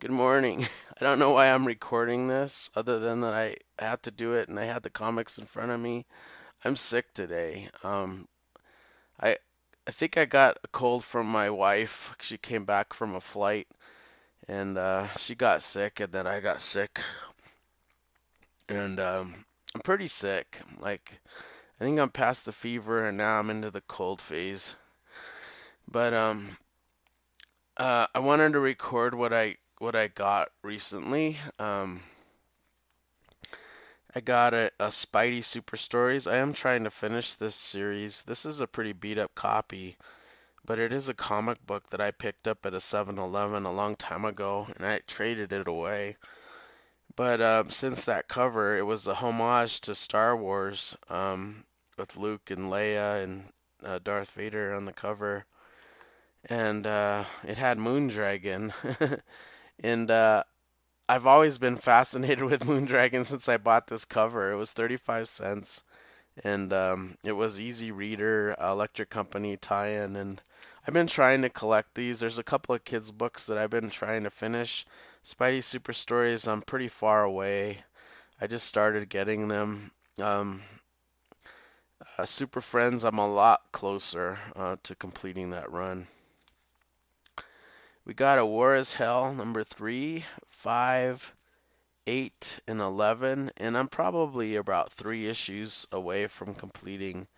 Good morning. I don't know why I'm recording this other than that I had to do it and I had the comics in front of me. I'm sick today. Um, I I think I got a cold from my wife. She came back from a flight and uh, she got sick and then I got sick and um, I'm pretty sick. Like I think I'm past the fever and now I'm into the cold phase. But um, uh, I wanted to record what I what I got recently. Um, I got a, a Spidey Super Stories. I am trying to finish this series. This is a pretty beat up copy, but it is a comic book that I picked up at a 7-Eleven a long time ago, and I traded it away. But um, since that cover, it was a homage to Star Wars um, with Luke and Leia and uh, Darth Vader on the cover, and uh, it had Moondragon. And uh, I've always been fascinated with Moondragon since I bought this cover. It was 35 cents, and um, it was easy reader, electric company tie-in, and I've been trying to collect these. There's a couple of kids' books that I've been trying to finish. Spidey Super Stories, I'm pretty far away. I just started getting them. Um, uh, Super Friends, I'm a lot closer uh, to completing that run. We got a War is Hell, number three, five, eight, and 11, and I'm probably about three issues away from completing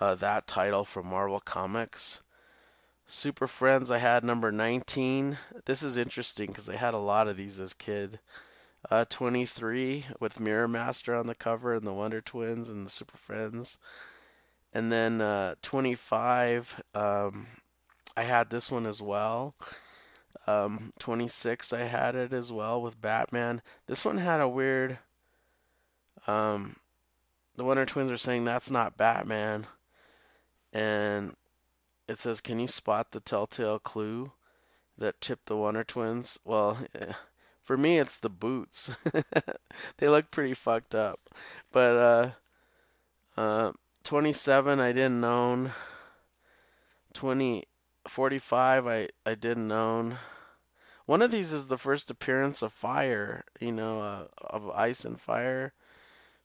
uh, that title from Marvel Comics. Super Friends, I had number 19. This is interesting because I had a lot of these as kid. Uh, 23 with Mirror Master on the cover and the Wonder Twins and the Super Friends. And then uh, 25, um, I had this one as well. Um, 26, I had it as well with Batman. This one had a weird. Um, the Wonder Twins are saying that's not Batman, and it says, "Can you spot the telltale clue that tipped the Wonder Twins?" Well, for me, it's the boots. they look pretty fucked up, but uh, uh, 27, I didn't own. 20, 45, I I didn't own. One of these is the first appearance of Fire, you know, uh, of Ice and Fire.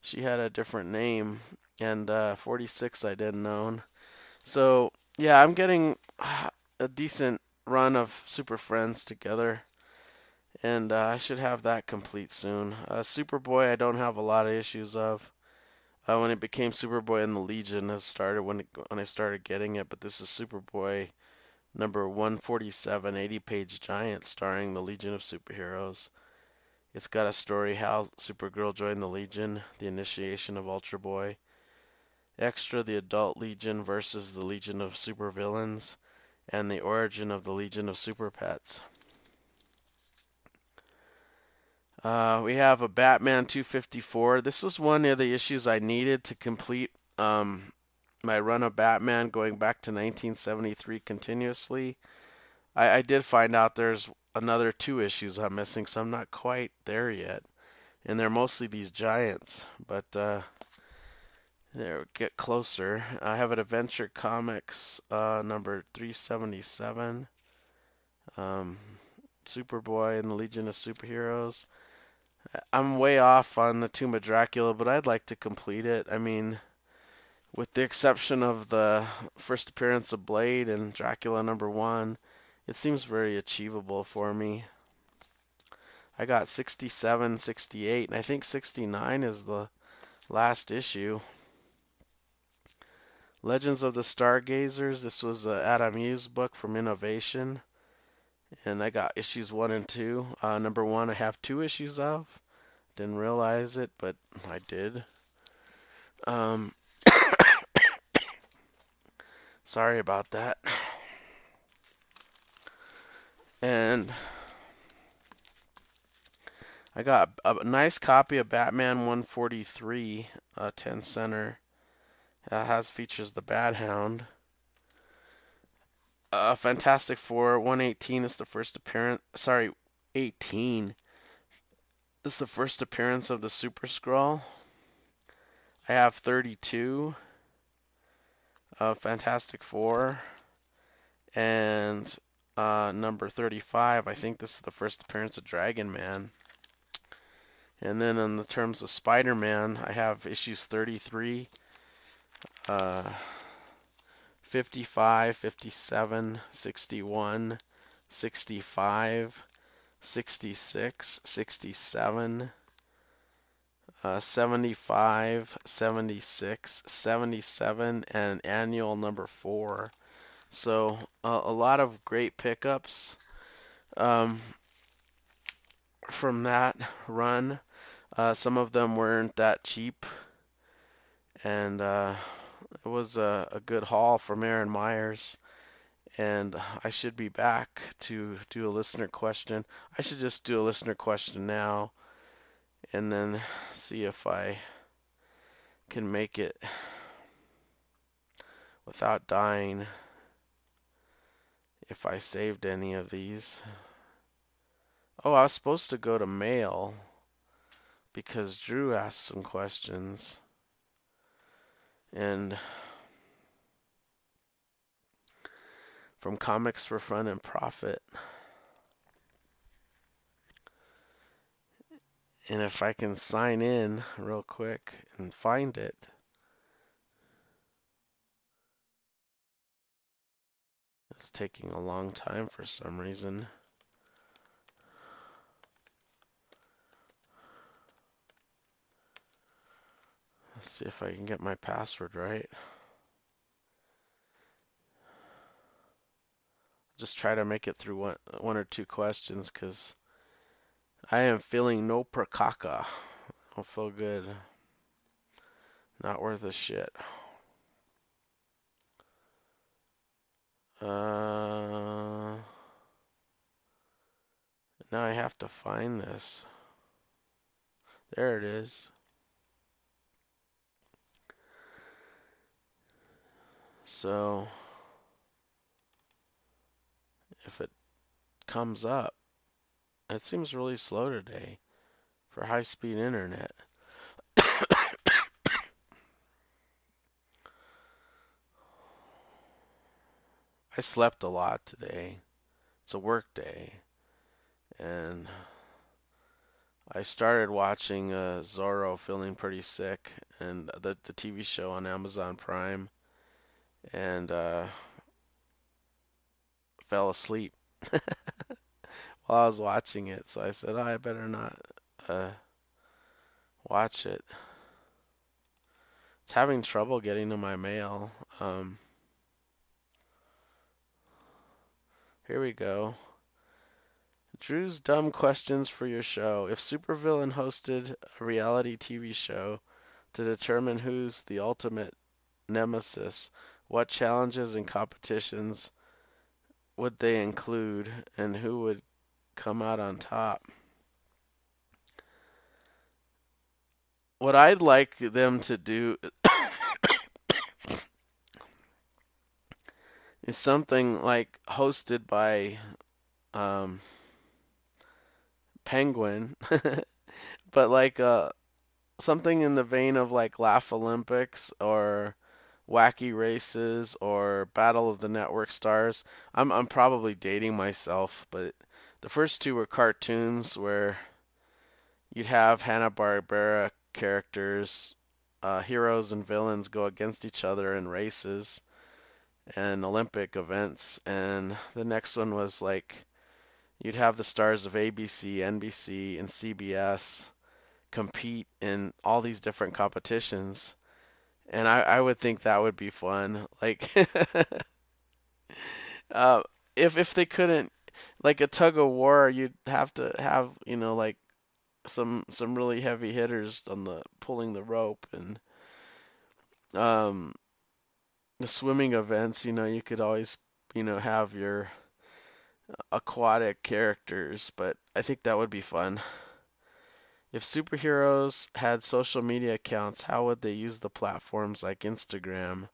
She had a different name, and uh, 46 I didn't own. So, yeah, I'm getting a decent run of Super Friends together, and uh, I should have that complete soon. Uh, Superboy, I don't have a lot of issues of. Uh, when it became Superboy and the Legion has started when it, when I started getting it, but this is Superboy number 147, 80 page giant starring the Legion of Superheroes. It's got a story how Supergirl joined the Legion, the initiation of Ultra Boy, extra the Adult Legion versus the Legion of Supervillains, and the origin of the Legion of Super Pets. Uh, we have a Batman 254. This was one of the issues I needed to complete um, my run of Batman going back to 1973 continuously, I, I did find out there's another two issues I'm missing, so I'm not quite there yet. And they're mostly these giants, but uh, there, get closer. I have an Adventure Comics uh, number 377, um, Superboy and the Legion of Superheroes. I'm way off on the Tomb of Dracula, but I'd like to complete it. I mean, with the exception of the first appearance of Blade and Dracula number one, it seems very achievable for me. I got 67, 68, and I think 69 is the last issue. Legends of the Stargrazers. This was an Adam Hughes book from Innovation, and I got issues one and two. Uh, number one, I have two issues of. Didn't realize it, but I did. Um, Sorry about that. And I got a nice copy of Batman 143, uh, 10 center. It has features the Bat-Hound. Uh, Fantastic Four 118 is the first appearance. Sorry, 18. This is the first appearance of the Super Skrull. I have 32 uh, Fantastic Four, and uh, number 35. I think this is the first appearance of Dragon Man. And then in the terms of Spider-Man, I have issues 33, uh, 55, 57, 61, 65, 66, 67, uh, 75, 76, 77, and annual number 4. So uh, a lot of great pickups um, from that run. Uh, some of them weren't that cheap, and uh, it was a, a, good haul from Aaron Myers. And I should be back to do a listener question. I should just do a listener question now, and then see if I can make it without dying. If I saved any of these. Oh, I was supposed to go to mail because Drew asked some questions. And from Comics for Fun and Profit. And if I can sign in real quick and find it. It's taking a long time for some reason. Let's see if I can get my password right. Just try to make it through one, one or two questions because I am feeling no prakaka. I don't feel good. Not worth a shit. Uh, now I have to find this. There it is. So if it comes up, it seems really slow today for high speed internet. I slept a lot today. It's a work day. And I started watching uh, Zorro feeling pretty sick and the the TV show on Amazon Prime and uh, fell asleep while I was watching it. So I said, oh, I better not uh, watch it. It's having trouble getting to my mail. Um, here we go. Drew's dumb questions for your show. If Supervillain hosted a reality TV show to determine who's the ultimate nemesis, what challenges and competitions would they include, and who would come out on top? What I'd like them to do is something like hosted by um, Penguin, but like uh, something in the vein of like Laugh Olympics or Wacky Races or Battle of the Network Stars. I'm I'm probably dating myself, but the first two were cartoons where you'd have Hanna-Barbera characters, uh, heroes and villains go against each other in races and Olympic events. And the next one was like you'd have the stars of ABC, NBC, and CBS compete in all these different competitions and I, I would think that would be fun. Like, uh, if if they couldn't, like a tug of war, you'd have to have you know like some some really heavy hitters on the pulling the rope and um the swimming events. You know, you could always you know have your aquatic characters, but I think that would be fun. If superheroes had social media accounts, how would they use the platforms like Instagram,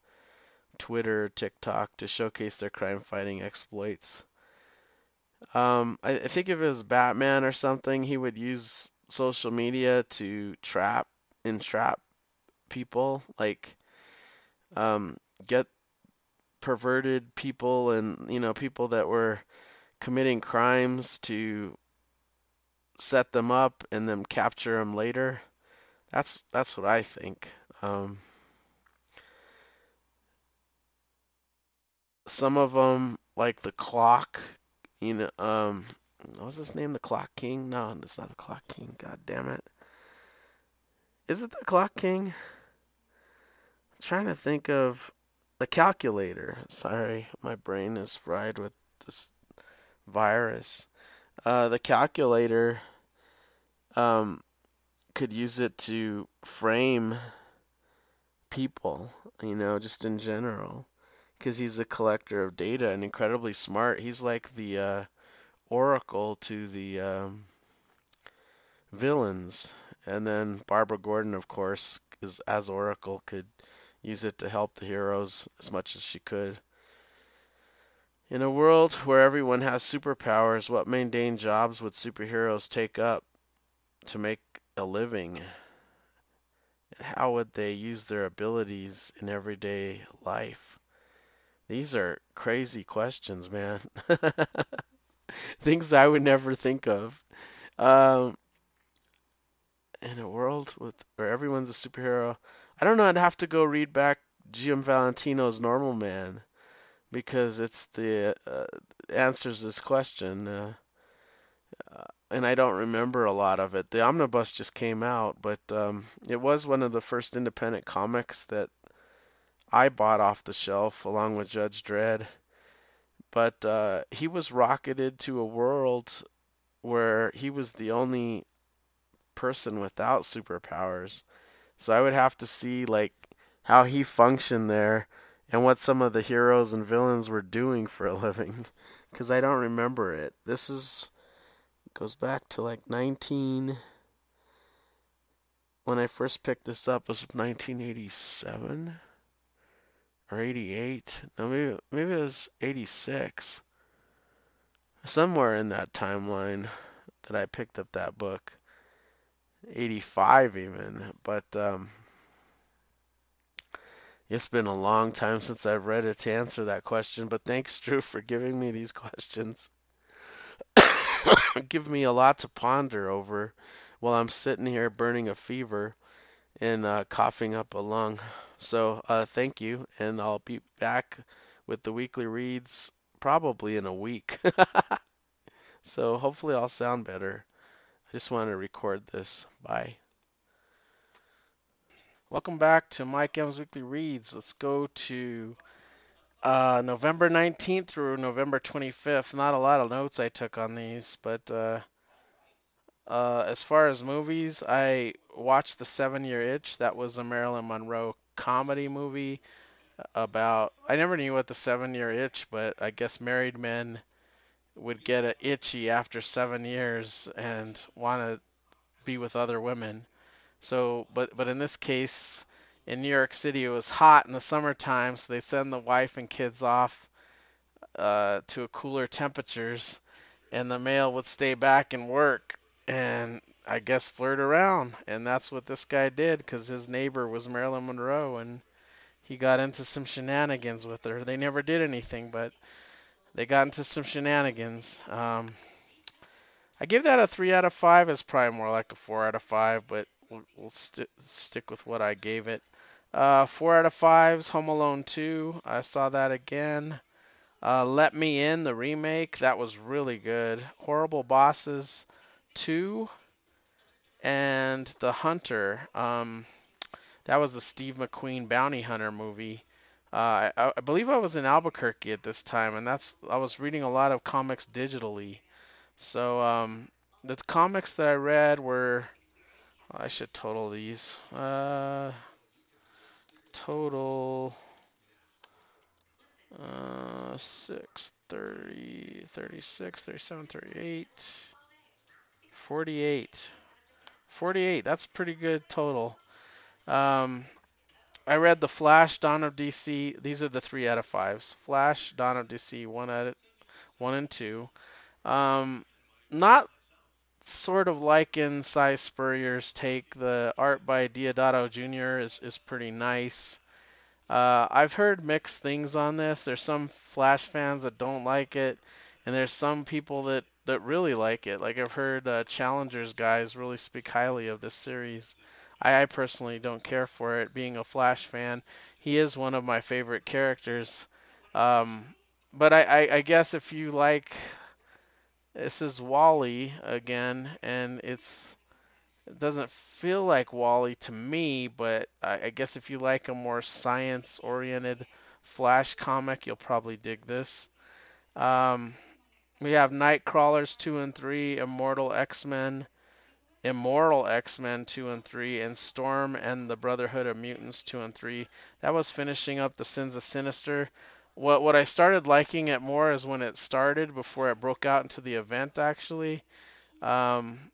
Twitter, TikTok to showcase their crime fighting exploits? Um, I, I think if it was Batman or something, he would use social media to trap, entrap people, like um, get perverted people and you know people that were committing crimes to set them up and then capture them later. That's that's what I think. Um, some of them, like the clock, you know, um, what was his name? The Clock King? No, it's not the Clock King. God damn it. Is it the Clock King? I'm trying to think of the calculator. Sorry, my brain is fried with this virus. Uh, the calculator um, could use it to frame people, you know, just in general, because he's a collector of data and incredibly smart. He's like the uh, oracle to the um, villains, and then Barbara Gordon, of course, is as oracle could use it to help the heroes as much as she could. In a world where everyone has superpowers, what mundane jobs would superheroes take up to make a living? How would they use their abilities in everyday life? These are crazy questions, man. Things I would never think of. Um, in a world with where everyone's a superhero, I don't know. I'd have to go read back Jim Valentino's Normal Man because it's the uh, answers this question. Uh, uh, and I don't remember a lot of it. The omnibus just came out, but um, it was one of the first independent comics that I bought off the shelf along with Judge Dredd. But uh, he was rocketed to a world where he was the only person without superpowers. So I would have to see like how he functioned there and what some of the heroes and villains were doing for a living because I don't remember it. This is goes back to like 19 when I first picked this up was 1987 or 88. No, maybe maybe it was 86. Somewhere in that timeline that I picked up that book. 85 even, but um it's been a long time since I've read it to answer that question, but thanks Drew for giving me these questions. Give me a lot to ponder over while I'm sitting here burning a fever and uh, coughing up a lung. So uh, thank you, and I'll be back with the weekly reads probably in a week. so hopefully I'll sound better. I just want to record this. Bye. Welcome back to Mike M's Weekly Reads. Let's go to uh, November 19th through November 25th. Not a lot of notes I took on these, but uh, as far as movies, I watched The Seven Year Itch. That was a Marilyn Monroe comedy movie about. I never knew what the seven year itch, but I guess married men would get a itchy after seven years and want to be with other women. So, but but in this case, in New York City, it was hot in the summertime, so they send the wife and kids off uh, to cooler temperatures, and the male would stay back and work and I guess flirt around. And that's what this guy did because his neighbor was Marilyn Monroe, and he got into some shenanigans with her. They never did anything, but they got into some shenanigans. Um, I give that a three out of five. It's probably more like a four out of five, but we'll, we'll st- stick with what I gave it. Uh, four out of fives. Home Alone 2. I saw that again. Uh, Let Me In, the remake. That was really good. Horrible Bosses 2. And The Hunter. Um, that was the Steve McQueen bounty hunter movie. Uh, I, I believe I was in Albuquerque at this time, and that's I was reading a lot of comics digitally. So um, the comics that I read were I should total these. Uh, total uh, 6, 30, 36, 37, 38, 48. 48, that's pretty good total. Um, I read The Flash, Dawn of DC. These are the three out of fives. Flash, Dawn of DC, one out of, one and two. Um, not sort of like in Si Spurrier's take. The art by Deodato Jr. is, is pretty nice. Uh, I've heard mixed things on this. There's some Flash fans that don't like it, and there's some people that that really like it. Like I've heard uh, Challengers guys really speak highly of this series. I, I personally don't care for it. Being a Flash fan, he is one of my favorite characters. Um, but I, I, I guess if you like, this is Wally again, and it's it doesn't feel like Wally to me, but I, I guess if you like a more science-oriented Flash comic, you'll probably dig this. Um, we have Nightcrawlers 2 and 3, Immortal X-Men, Immortal X-Men 2 and 3, and Storm and the Brotherhood of Mutants 2 and 3. That was finishing up the Sins of Sinister. What what I started liking it more is when it started before it broke out into the event actually. Um,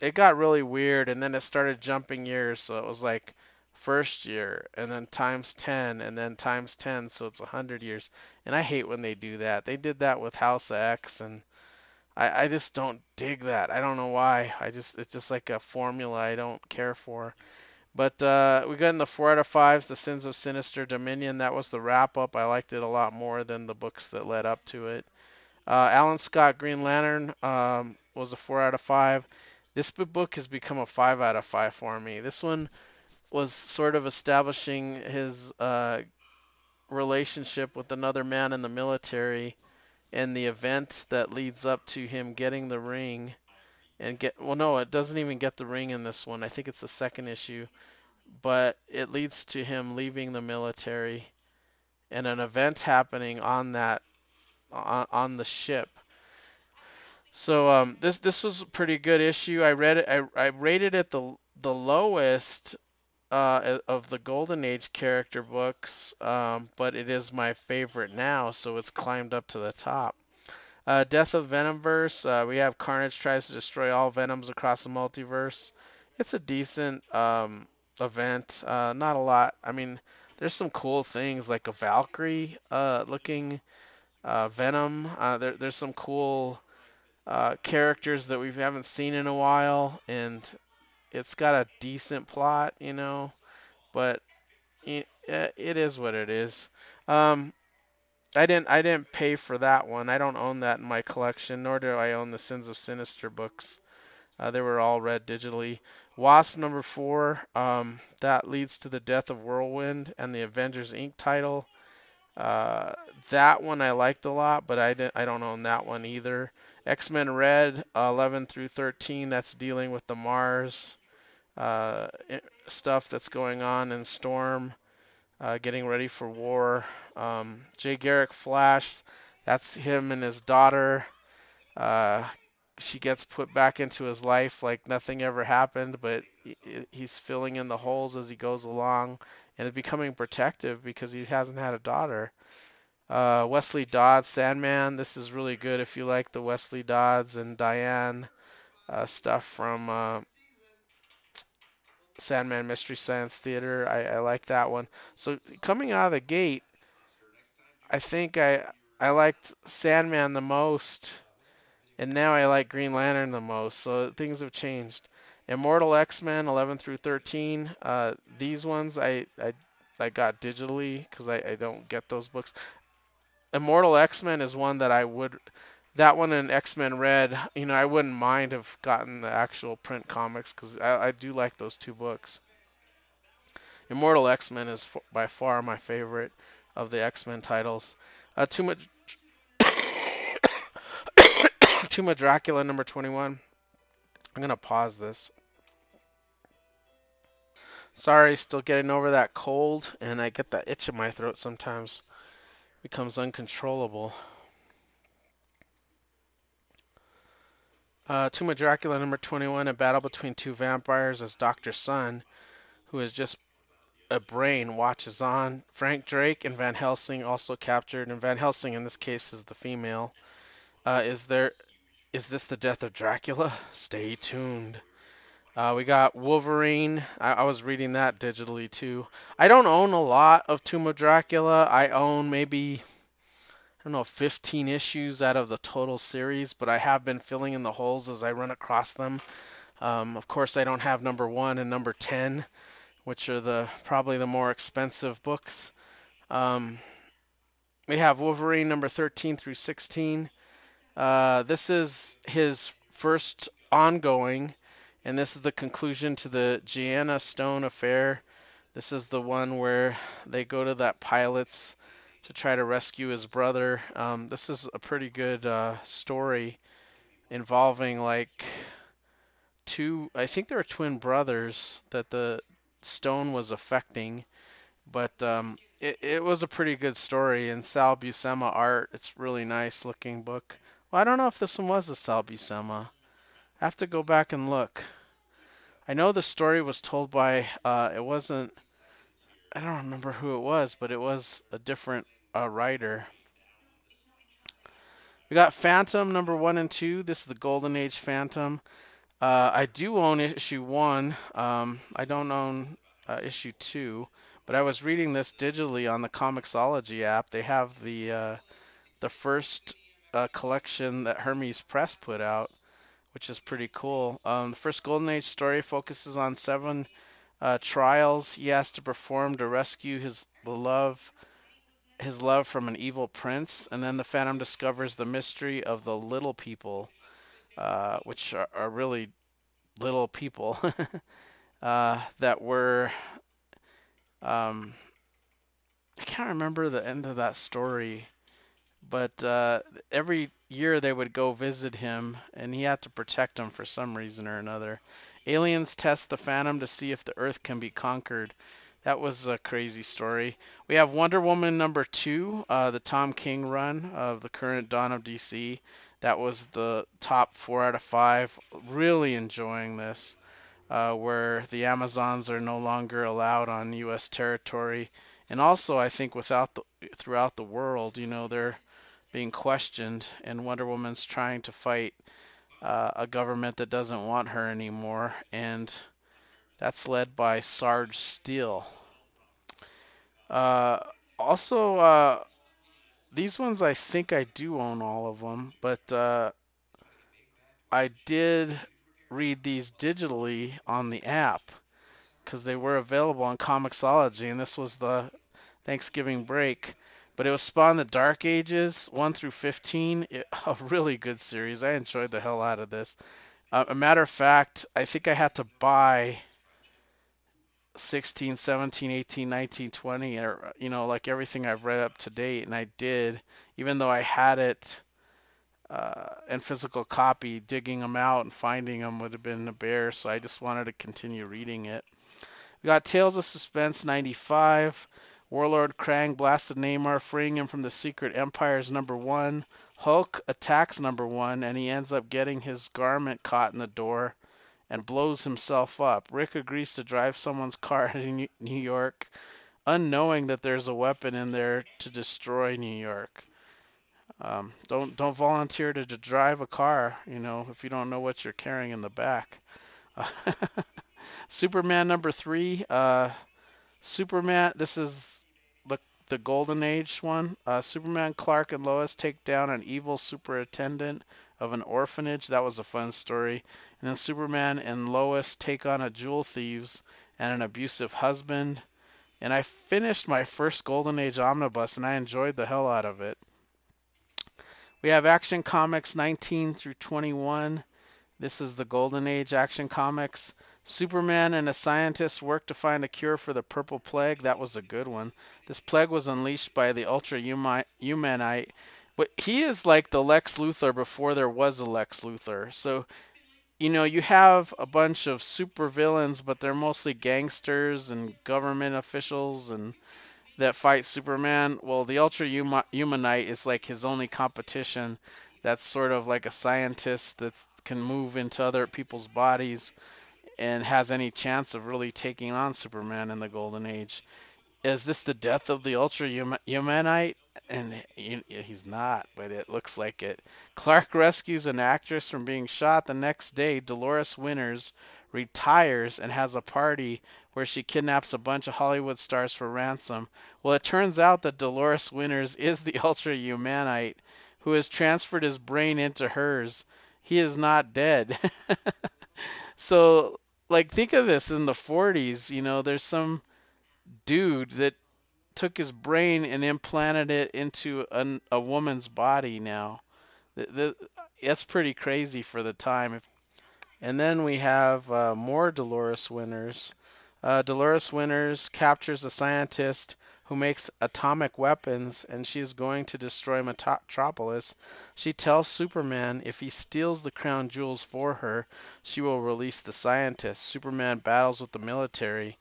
it got really weird and then it started jumping years so it was like first year and then times 10 and then times 10 so it's 100 years. And i hate when they do that. They did that with house x and i, I just don't dig that. I don't know why. I just it's just like a formula i don't care for. But uh, we got in the four out of fives the sins of sinister dominion. That was the wrap up i liked it a lot more than the books that led up to it. Uh, alan scott green lantern um, was a four out of five. This book has become a five out of five for me. This one was sort of establishing his uh, relationship with another man in the military and the event that leads up to him getting the ring and get well no it doesn't even get the ring in this one i think it's the second issue but it leads to him leaving the military and an event happening on that on, on the ship so um, this this was a pretty good issue. I read it. I, I rated it the the lowest uh, of the Golden Age character books, um, but it is my favorite now, so it's climbed up to the top. Uh, Death of Venomverse. Uh, we have Carnage tries to destroy all Venoms across the multiverse. It's a decent um, event. Uh, not a lot. I mean, there's some cool things like a Valkyrie uh, looking uh, Venom. There, there's some cool characters that we haven't seen in a while, and it's got a decent plot, you know, but it, it is what it is. Um, I didn't I didn't pay for that one. I don't own that in my collection, nor do I own the Sins of Sinister books. Uh, they were all read digitally. Wasp number four, um, that leads to the death of Whirlwind and the Avengers Inc. title. Uh, that one I liked a lot, but I I don't own that one either. X-Men Red 11 through 13. That's dealing with the Mars uh, stuff that's going on in Storm, uh, getting ready for war. Um, Jay Garrick Flash. That's him and his daughter. Uh, she gets put back into his life like nothing ever happened, but he's filling in the holes as he goes along and is becoming protective because he hasn't had a daughter. Uh, Wesley Dodds, Sandman. This is really good if you like the Wesley Dodds and Diane uh, stuff from uh, Sandman Mystery Science Theater. I, I like that one. So coming out of the gate, I think I I liked Sandman the most, and now I like Green Lantern the most. So things have changed. Immortal X-Men 11 through 13. Uh, these ones I I I got digitally because I, I don't get those books. Immortal X Men is one that I would. That one and X Men Red, you know, I wouldn't mind have gotten the actual print comics because I, I do like those two books. Immortal X Men is f- by far my favorite of the X Men titles. Uh, too much. Tomb of Dracula number 21. I'm gonna pause this. Sorry, still getting over that cold, and I get that itch in my throat sometimes becomes uncontrollable. Uh, Tomb of Dracula number 21, a battle between two vampires as Dr. Sun, who is just a brain, watches on. Frank Drake and Van Helsing also captured, and Van Helsing in this case is the female. Uh, is there? Is this the death of Dracula? Stay tuned. Uh, we got Wolverine. I, I, was reading that digitally too. I don't own a lot of Tomb of Dracula. I own maybe I don't know 15 issues out of the total series, but I have been filling in the holes as I run across them. Um, of course, I don't have number one and number 10, which are the probably the more expensive books. Um, we have Wolverine number 13 through 16. Uh, this is his first ongoing, and this is the conclusion to the Gehenna Stone affair. This is the one where they go to that pilot's to try to rescue his brother. Um, this is a pretty good uh, story involving like two, I think there are twin brothers that the stone was affecting, but um, it, it was a pretty good story. And Sal Buscema art, it's really nice looking book. Well, I don't know if this one was a Sal Buscema. I have to go back and look. I know the story was told by, uh, it wasn't, I don't remember who it was, but it was a different uh, writer. We got Phantom number one and two. This is the Golden Age Phantom. Uh, I do own issue one. Um, I don't own uh, issue two, but I was reading this digitally on the Comixology app. They have the uh, the first uh, collection that Hermes Press put out, which is pretty cool. Um, the first Golden Age story focuses on seven uh, trials he has to perform to rescue his love his love from an evil prince, and then the Phantom discovers the mystery of the little people uh, which are, are, really little people uh, that were. Um, I can't remember the end of that story, but uh, every year they would go visit him, and he had to protect them for some reason or another. Aliens test the Phantom to see if the Earth can be conquered. That was a crazy story. We have Wonder Woman number two, uh, the Tom King run of the current Dawn of DC. That was the top four out of five. Really enjoying this, uh, where the Amazons are no longer allowed on U.S. territory, and also I think without the throughout the world, you know, they're being questioned, and Wonder Woman's trying to fight uh, a government that doesn't want her anymore, and that's led by Sarge Steele. Uh, also, uh, these ones I think I do own all of them, but uh, I did read these digitally on the app because they were available on Comixology, and this was the Thanksgiving break. But it was Spawn the Dark Ages 1 through 15. It, a really good series. I enjoyed the hell out of this. Uh, a matter of fact, I think I had to buy 16, 17, 18, 19, 20, or you know, like everything I've read up to date, and I did, even though I had it uh, in physical copy, digging them out and finding them would have been a bear. So I just wanted to continue reading it. We got Tales of Suspense 95. Warlord Krang blasted Namor, freeing him from the Secret Empire's number one. Hulk attacks number one, and he ends up getting his garment caught in the door and blows himself up. Rick agrees to drive someone's car to New York, unknowing that there's a weapon in there to destroy New York. Um, don't don't volunteer to, to, drive a car, you know, if you don't know what you're carrying in the back. Superman number three. Uh, Superman. This is the the Golden Age one. Uh, Superman, Clark, and Lois take down an evil superintendent of an orphanage. That was a fun story. And then Superman and Lois take on a jewel thieves and an abusive husband. And I finished my first Golden Age omnibus and I enjoyed the hell out of it. We have Action Comics 19 through 21. This is the Golden Age Action Comics. Superman and a scientist work to find a cure for the purple plague. That was a good one. This plague was unleashed by the Ultra Humanite but he is like the Lex Luthor before there was a Lex Luthor. So, you know, you have a bunch of super villains, but they're mostly gangsters and government officials and that fight Superman. Well, the Ultra Humanite is like his only competition. That's sort of like a scientist that can move into other people's bodies and has any chance of really taking on Superman in the Golden Age. Is this the death of the Ultra Humanite? and he, he's not, but it looks like it. Clark rescues an actress from being shot the next day. Dolores Winters retires and has a party where she kidnaps a bunch of Hollywood stars for ransom. Well, it turns out that Dolores Winters is the Ultra Humanite who has transferred his brain into hers. He is not dead. so, like, think of this in the 40s, you know, there's some dude that took his brain and implanted it into a, a woman's body now. th- th- that's pretty crazy for the time. And then we have uh, more Dolores Winters. Uh, Dolores Winters captures a scientist who makes atomic weapons and she is going to destroy Metropolis. She tells Superman if he steals the crown jewels for her, she will release the scientist. Superman battles with the military,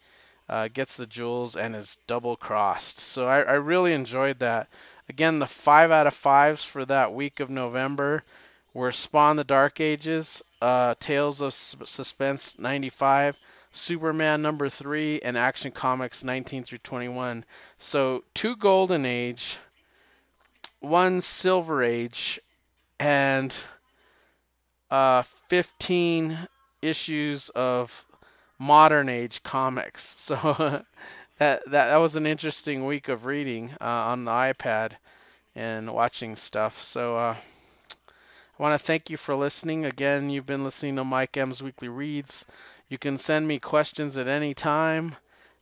uh, gets the jewels, and is double crossed. So I, I really enjoyed that. Again, the five out of fives for that week of November were Spawn the Dark Ages, uh, Tales of Suspense 95, Superman number 3, and Action Comics 19 through 21. So, two Golden Age, one Silver Age, and uh, 15 issues of modern age comics. So that, that that was an interesting week of reading uh, on the iPad and watching stuff. So uh, I want to thank you for listening. Again, you've been listening to Mike M's Weekly Reads. You can send me questions at any time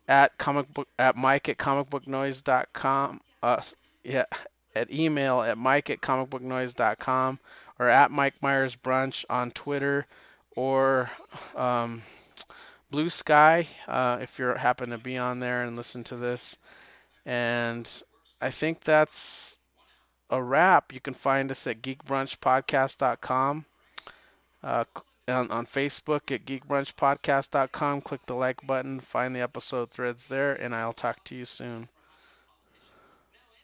at comic book at Mike at comicbooknoise.com. Uh, yeah, at email at Mike at comicbooknoise.com or at Mike Myers Brunch on Twitter or um, Blue Sky uh, if you happen to be on there and listen to this. And I think that's a wrap, you can find us at geekbrunchpodcast.com. Uh, on, on Facebook at geekbrunchpodcast.com. Click the like button, find the episode threads there, and I'll talk to you soon.